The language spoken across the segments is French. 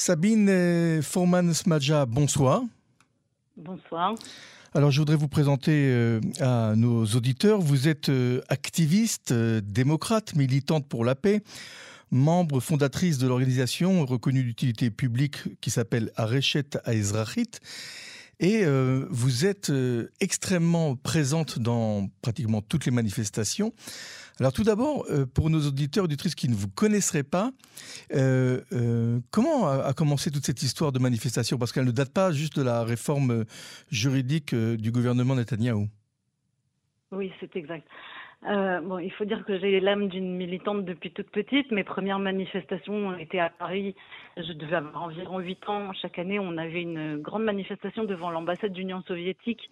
Sabine Fourman-Smadja, bonsoir. Bonsoir. Alors, je voudrais vous présenter euh, à nos auditeurs. Vous êtes euh, activiste, euh, démocrate, militante pour la paix, membre fondatrice de l'organisation reconnue d'utilité publique qui s'appelle Arechet Aezrachit. Et vous êtes extrêmement présente dans pratiquement toutes les manifestations. Alors tout d'abord, euh, pour nos auditeurs auditrices qui ne vous connaisseraient pas, euh, euh, comment a, commencé toute cette histoire de manifestation? Parce qu'elle ne date pas juste de la réforme juridique du gouvernement Netanyahou. Oui, c'est exact. Bon, il faut dire que j'ai l'âme d'une militante depuis toute petite. Mes premières manifestations étaient à Paris. Je devais avoir environ 8 ans. Chaque année, on avait une grande manifestation devant l'ambassade d'Union soviétique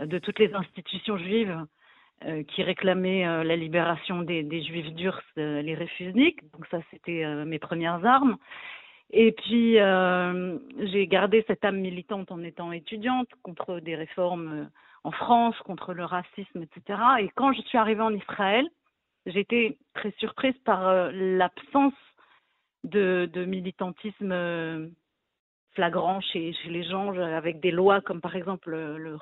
de toutes les institutions juives euh, qui réclamaient euh, la libération des, juifs durs, euh, les réfusniks. Donc ça, c'était mes premières armes. Et puis, j'ai gardé cette âme militante en étant étudiante contre des réformes en France, contre le racisme, etc. Et quand je suis arrivée en Israël, j'étais très surprise par l'absence de, de, militantisme flagrant chez, chez, les gens, avec des lois comme par exemple le, le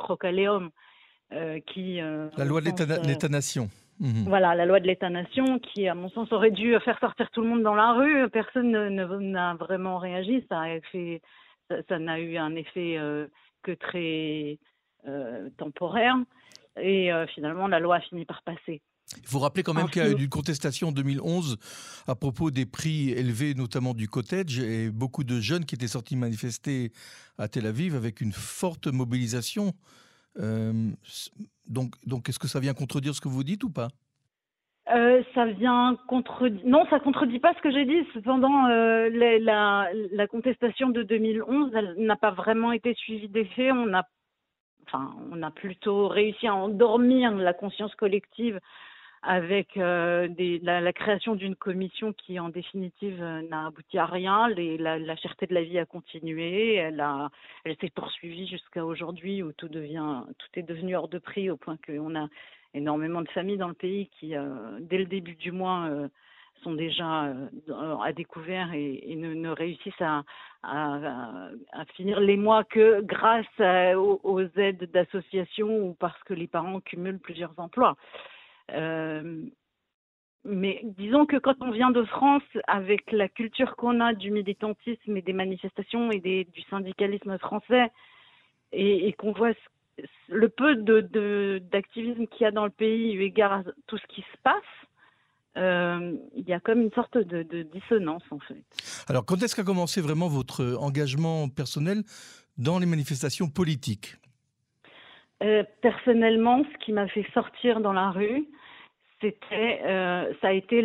euh, qui... Euh, la loi de euh, l'État-nation. Mhm. Voilà, la loi de l'État-nation qui, à mon sens, aurait dû faire sortir tout le monde dans la rue. Personne n'a vraiment réagi. Ça n'a eu un effet que très temporaire. Et finalement, la loi a fini par passer. Il faut rappeler quand même qu'il y a eu une contestation en 2011 à propos des prix élevés, notamment du cottage, et beaucoup de jeunes qui étaient sortis manifester à Tel Aviv avec une forte mobilisation euh, donc, donc est-ce que ça vient contredire ce que vous dites ou pas? Euh, ça vient contredire. Non, ça contredit pas ce que j'ai dit. Cependant, euh, la, la, contestation de 2011 n'a pas vraiment été suivie des faits. On a, on a plutôt réussi à endormir la conscience collective avec euh, la, création d'une commission qui, en définitive, euh, n'a abouti à rien. La, la, cherté de la vie a continué. Elle, s'est poursuivie jusqu'à aujourd'hui où tout est devenu hors de prix au point qu'on a énormément de familles dans le pays qui, euh, dès le début du mois, sont déjà à découvert et, ne, réussissent à, finir les mois que grâce aux, aux aides d'associations ou parce que les parents cumulent plusieurs emplois. Euh, mais disons que quand on vient de France, avec la culture qu'on a du militantisme et des manifestations et du syndicalisme français, et, qu'on voit le peu d'activisme de, qu'il y a dans le pays eu égard à tout ce qui se passe, euh, il y a comme une sorte de, de dissonance en fait. Alors quand est-ce qu'a commencé vraiment votre engagement personnel dans les manifestations politiques? Euh, personnellement, ce qui m'a fait sortir dans la rue, c'était, euh, ça a été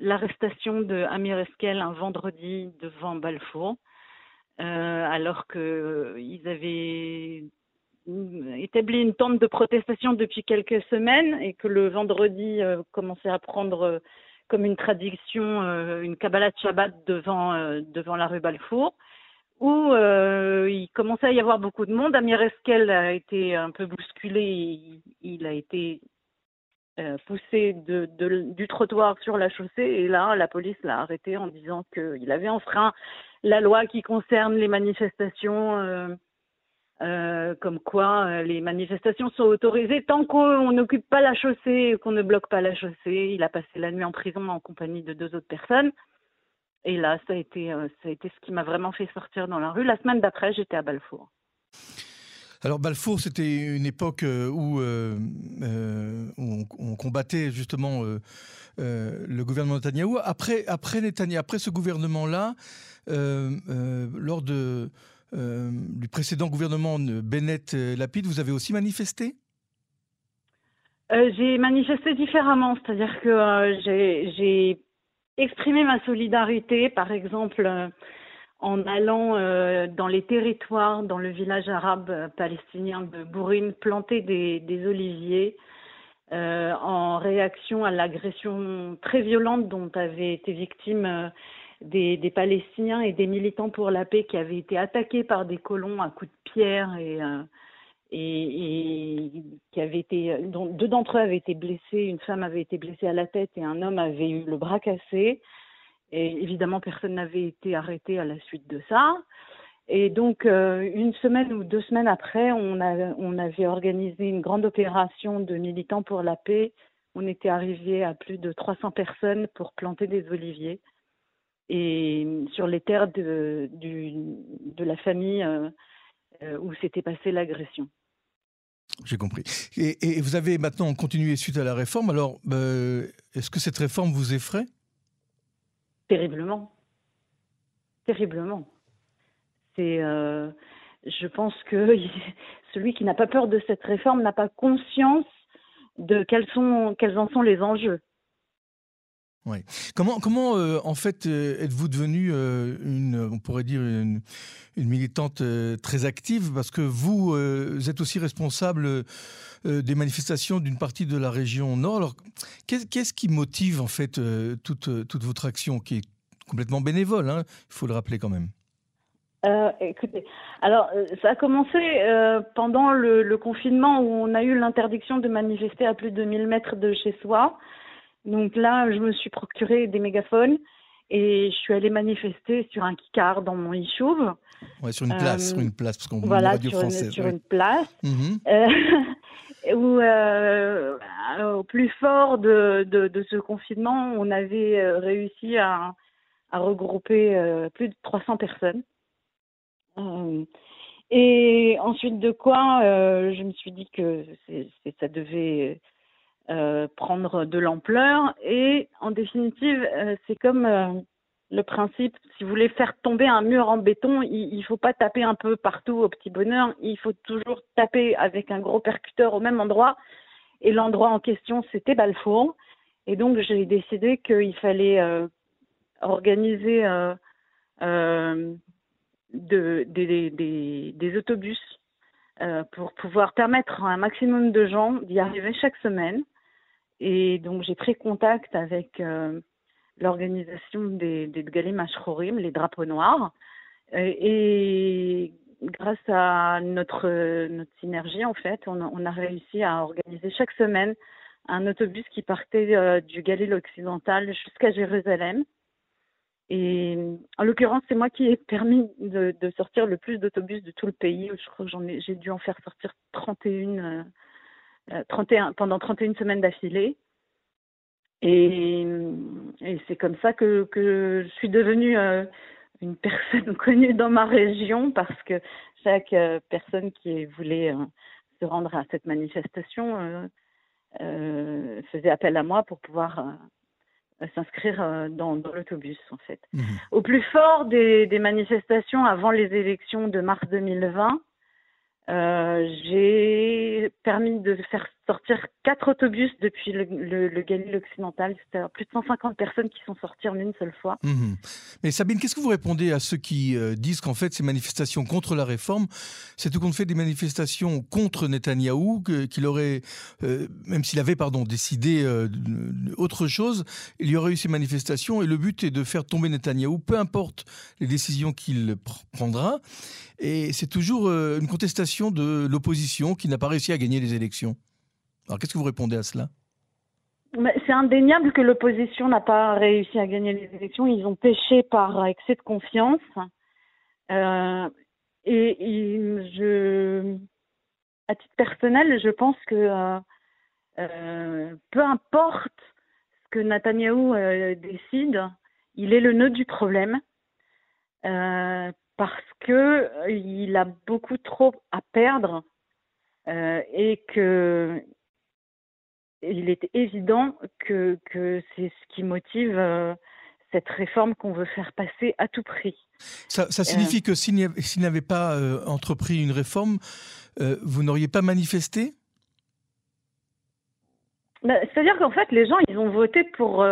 l'arrestation de Amir Eskel un vendredi devant Balfour, alors qu'ils avaient établi une tente de protestation depuis quelques semaines et que le vendredi commençait à prendre comme une tradition une Kabbalah de Shabbat devant, devant la rue Balfour où euh, il commençait à y avoir beaucoup de monde. Amir Eskel a été un peu bousculé, il, a été euh, poussé de, de, du trottoir sur la chaussée et là, la police l'a arrêté en disant qu'il avait enfreint la loi qui concerne les manifestations, euh, comme quoi euh, les manifestations sont autorisées tant qu'on n'occupe pas la chaussée, qu'on ne bloque pas la chaussée. Il a passé la nuit en prison en compagnie de deux autres personnes. Et là, ça a été, euh, ça a été ce qui m'a vraiment fait sortir dans la rue. La semaine d'après, j'étais à Balfour. Alors Balfour, c'était une époque où, on, combattait justement le gouvernement Netanyahou. Après, après Netanyahou, après ce gouvernement-là, lors de, du précédent gouvernement Bennett-Lapide, vous avez aussi manifesté? J'ai manifesté différemment, c'est-à-dire que j'ai exprimer ma solidarité, par exemple, euh, en allant euh, dans les territoires, dans le village arabe euh, palestinien de Bourine, planter des, oliviers en réaction à l'agression très violente dont avaient été victimes des, Palestiniens et des militants pour la paix qui avaient été attaqués par des colons à coups de pierre et et, qui avait été, dont deux d'entre eux avaient été blessés, une femme avait été blessée à la tête et un homme avait eu le bras cassé. Et évidemment, personne n'avait été arrêté à la suite de ça. Et donc, euh, une semaine ou deux semaines après, on, a, on avait organisé une grande opération de militants pour la paix. On était arrivé à plus de 300 personnes pour planter des oliviers et sur les terres de, du, de la famille euh, euh, où s'était passée l'agression. J'ai compris. Et, vous avez maintenant continué suite à la réforme. Alors, est-ce que cette réforme vous effraie? Terriblement. Terriblement. Euh, je pense que celui qui n'a pas peur de cette réforme n'a pas conscience de quels, sont, quels en sont les enjeux. Comment, comment euh, en fait, euh, êtes-vous devenue une, on pourrait dire, une, militante très active? Parce que vous, êtes aussi responsable des manifestations d'une partie de la région Nord. Alors, qu'est-ce qui motive en fait toute, toute votre action, qui est complètement bénévole hein, Il faut le rappeler quand même. Euh, écoutez, alors euh, ça a commencé euh, pendant le, confinement où on a eu l'interdiction de manifester à plus de 1000 mètres de chez soi. Donc là, je me suis procuré des mégaphones et je suis allée manifester sur un kikar dans mon Yishuv. Ouais, sur une place, sur une place, parce qu'on voilà, radio sur, une, sur une place. Mhm. où, au plus fort de, de, de, ce confinement, on avait réussi à, à regrouper plus de 300 personnes. Euh, et ensuite de quoi, euh, je me suis dit que ça devait euh, prendre de l'ampleur. Et en définitive, c'est comme le principe, si vous voulez faire tomber un mur en béton, il ne faut pas taper un peu partout au petit bonheur, il faut toujours taper avec un gros percuteur au même endroit. Et l'endroit en question, c'était Balfour. Et donc, j'ai décidé qu'il fallait organiser de, des, des, autobus euh, pour pouvoir permettre à un maximum de gens d'y arriver chaque semaine. Et donc j'ai pris contact avec euh, l'organisation des, des Galim les drapeaux noirs. Et, grâce à notre, notre synergie, en fait, on, a réussi à organiser chaque semaine un autobus qui partait euh, du Galilée occidental jusqu'à Jérusalem et en l'occurrence, c'est moi qui ai permis de, sortir le plus d'autobus de tout le pays. Je crois que j'en ai, j'ai dû en faire sortir 31, 31 euh, pendant 31 semaines d'affilée. Et, et c'est comme ça que, que, je suis devenue euh, une personne connue dans ma région parce que chaque euh, personne qui voulait se rendre à cette manifestation faisait appel à moi pour pouvoir s'inscrire euh, dans, l'autobus en fait. Mhm. Au plus fort des, des, manifestations avant les élections de mars 2020, euh, j'ai permis de faire sortir quatre autobus depuis le, le, Galilée occidental. C'était plus de 150 personnes qui sont sorties en une seule fois. Mhm. Mais Sabine, qu'est-ce que vous répondez à ceux qui euh, disent qu'en fait ces manifestations contre la réforme, c'est tout compte fait des manifestations contre Netanyahou, qu'il aurait, euh, même s'il avait pardon décidé autre chose, il y aurait eu ces manifestations et le but est de faire tomber Netanyahou, peu importe les décisions qu'il prendra. Et c'est toujours une contestation de l'opposition qui n'a pas réussi à gagner les élections. Alors qu'est-ce que vous répondez à cela? C'est indéniable que l'opposition n'a pas réussi à gagner les élections. Ils ont péché par excès de confiance. Euh, et, je, à titre personnel, je pense que euh, euh, peu importe ce que Netanyahou décide, il est le nœud du problème parce que il a beaucoup trop à perdre et que il est évident que, que c'est ce qui motive euh, cette réforme qu'on veut faire passer à tout prix. Ça, signifie que s'il n'avait pas entrepris une réforme, vous n'auriez pas manifesté? Bah, C'est-à-dire qu'en fait, les gens, ils ont voté pour,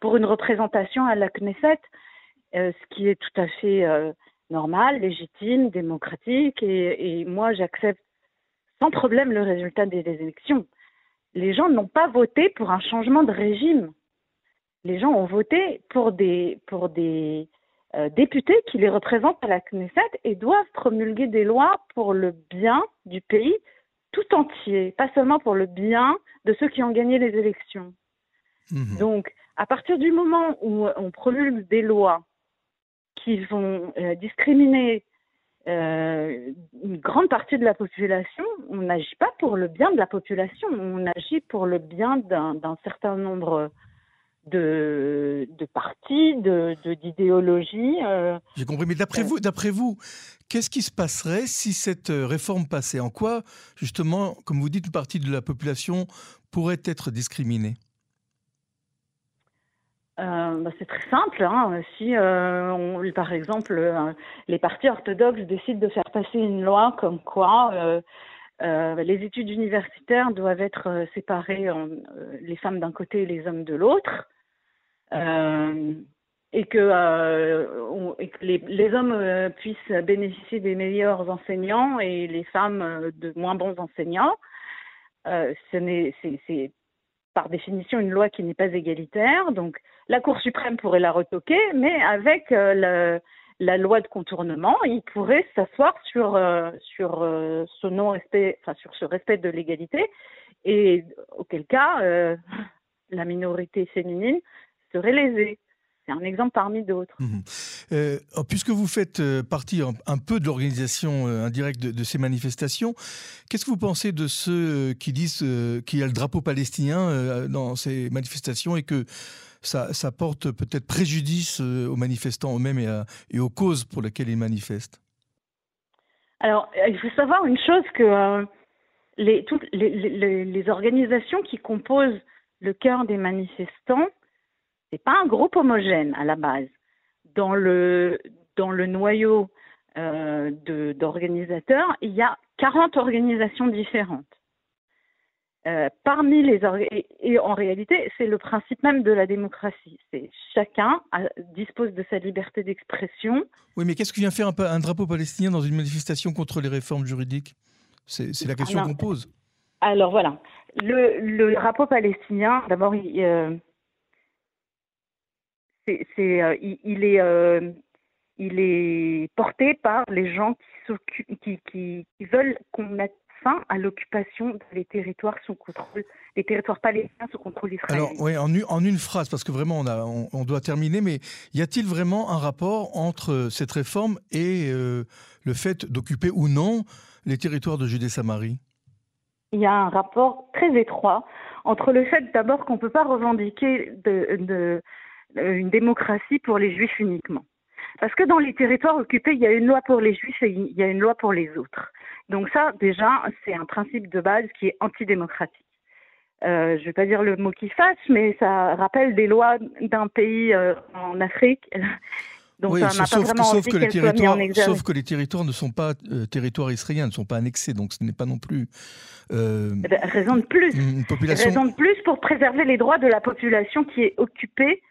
pour une représentation à la Knesset, ce qui est tout à fait normal, légitime, démocratique, et, moi j'accepte sans problème le résultat des, élections. Les gens n'ont pas voté pour un changement de régime. Les gens ont voté pour des, pour des euh, députés qui les représentent à la Knesset et doivent promulguer des lois pour le bien du pays tout entier, pas seulement pour le bien de ceux qui ont gagné les élections. Mmh Donc, À partir du moment où on promulgue des lois qui vont discriminer une grande partie de la population, on n'agit pas pour le bien de la population, on agit pour le bien d'un certain nombre de, de partis, d'idéologies. De, J'ai compris, mais d'après vous, d'après vous, qu'est-ce qui se passerait si cette réforme passait? En quoi, justement, comme vous dites, une partie de la population pourrait être discriminée? Euh, bah, c'est très simple. Hein. Si, euh, on, par exemple, euh, les partis orthodoxes décident de faire passer une loi comme quoi les études universitaires doivent être séparées, les femmes d'un côté et les hommes de l'autre, et que, les, hommes puissent bénéficier des meilleurs enseignants et les femmes de moins bons enseignants, c'est par définition une loi qui n'est pas égalitaire. Donc la Cour suprême pourrait la retoquer, mais avec euh, la loi de contournement, il pourrait s'asseoir sur, euh, sur euh, ce non-respect, enfin sur ce respect de l'égalité, et auquel cas la minorité féminine serait lésée. C'est un exemple parmi d'autres. Mmh oh, puisque vous faites partie un, peu de l'organisation indirecte de, ces manifestations, qu'est-ce que vous pensez de ceux qui disent qu'il y a le drapeau palestinien dans ces manifestations et que ça, ça porte peut-être préjudice aux manifestants eux-mêmes et, et, aux causes pour lesquelles ils manifestent? Alors, il faut savoir une chose que les, toutes les, les organisations qui composent le cœur des manifestants c'est pas un groupe homogène à la base. Dans le, dans le noyau euh, d'organisateurs, il y a 40 organisations différentes. Euh, parmi les et en réalité, c'est le principe même de la démocratie. C'est chacun dispose de sa liberté d'expression. Oui, mais qu'est-ce que vient faire un, un, drapeau palestinien dans une manifestation contre les réformes juridiques? C'est la question qu'on pose. Alors voilà, le, le drapeau palestinien, d'abord, il, euh, c'est, euh, il, est, euh, il est porté par les gens qui, qui, qui, veulent qu'on mette fin à l'occupation des territoires sous contrôle, les territoires palestiniens sous contrôle israélien. Alors, oui, en, en, une phrase, parce que vraiment, on, a, on, doit terminer, mais y a-t-il vraiment un rapport entre cette réforme et euh, le fait d'occuper ou non les territoires de Judée-Samarie? Il y a un rapport très étroit entre le fait d'abord qu'on ne peut pas revendiquer de, de euh, une démocratie pour les juifs uniquement. Parce que dans les territoires occupés, il y a une loi pour les juifs et il y a une loi pour les autres. Donc ça, déjà, c'est un principe de base qui est antidémocratique. Euh, je ne vais pas dire le mot qui fâche, mais ça rappelle des lois d'un pays euh, en Afrique. Donc oui, sauf, pas vraiment sauf, que les territoires, sauf que les territoires ne sont pas euh, territoires israéliens, ne sont pas annexés, donc ce n'est pas non plus. Euh, eh ben, raison de plus. Une population... Raison de plus pour préserver les droits de la population qui est occupée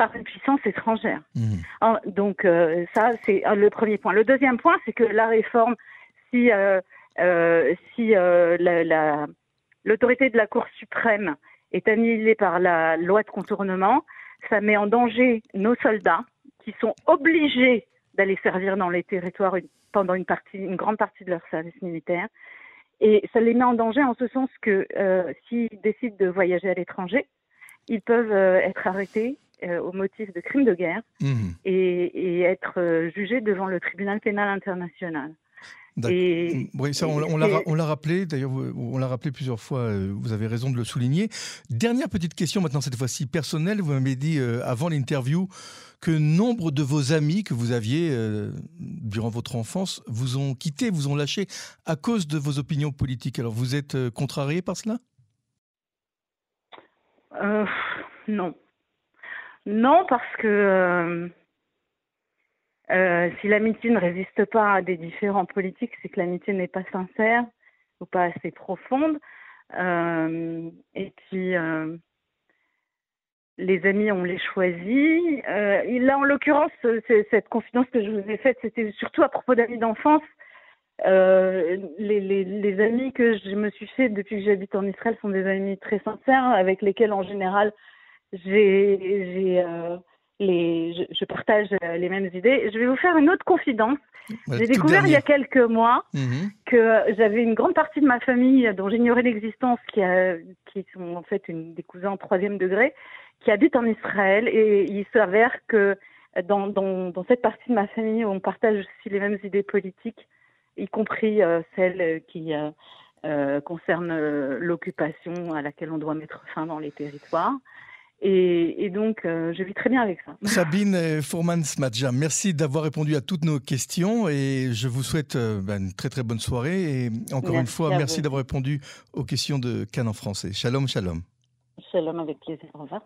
par une puissance étrangère. Mmh. Donc euh, ça, c'est euh, le premier point. Le deuxième point, c'est que la réforme, si, euh, si l'autorité de la Cour suprême est annihilée par la loi de contournement, ça met en danger nos soldats qui sont obligés d'aller servir dans les territoires pendant une, partie, une grande partie de leur service militaire. Et ça les met en danger en ce sens que s'ils décident de voyager à l'étranger, ils peuvent être arrêtés euh, au motif de crimes de guerre mhm. et, être euh, jugé devant le tribunal pénal international. Et, oui, ça, on, l'a rappelé, d'ailleurs, on l'a rappelé plusieurs fois, euh, vous avez raison de le souligner. Dernière petite question, maintenant, cette fois-ci personnelle. Vous m'avez dit avant l'interview que nombre de vos amis que vous aviez durant votre enfance vous ont quitté, vous ont lâché à cause de vos opinions politiques. Alors, vous êtes contrarié par cela? Non. Non, parce que euh, euh, si l'amitié ne résiste pas à des différents politiques, c'est que l'amitié n'est pas sincère ou pas assez profonde. Euh, et puis, les amis, on les choisit. là, en l'occurrence, cette confidence que je vous ai faite, c'était surtout à propos d'amis d'enfance. Les, les, les, amis que je me suis fait depuis que j'habite en Israël sont des amis très sincères, avec lesquels en général j'ai les, je, partage les mêmes idées. Je vais vous faire une autre confidence. J'ai découvert il y a quelques mois mhm. que j'avais une grande partie de ma famille dont j'ignorais l'existence, qui, qui sont en fait une, des cousins en troisième degré, qui habitent en Israël. Et il s'avère que dans, dans, dans, cette partie de ma famille, on partage aussi les mêmes idées politiques, y compris euh, celles qui euh, euh, concernent l'occupation à laquelle on doit mettre fin dans les territoires. Et, donc, je vis très bien avec ça. Sabine Fourman-Smadja, merci d'avoir répondu à toutes nos questions et je vous souhaite ben, une très très bonne soirée. Et encore une fois, merci d'avoir répondu aux questions de Cannes en français. Shalom, shalom. Shalom avec plaisir. Au revoir.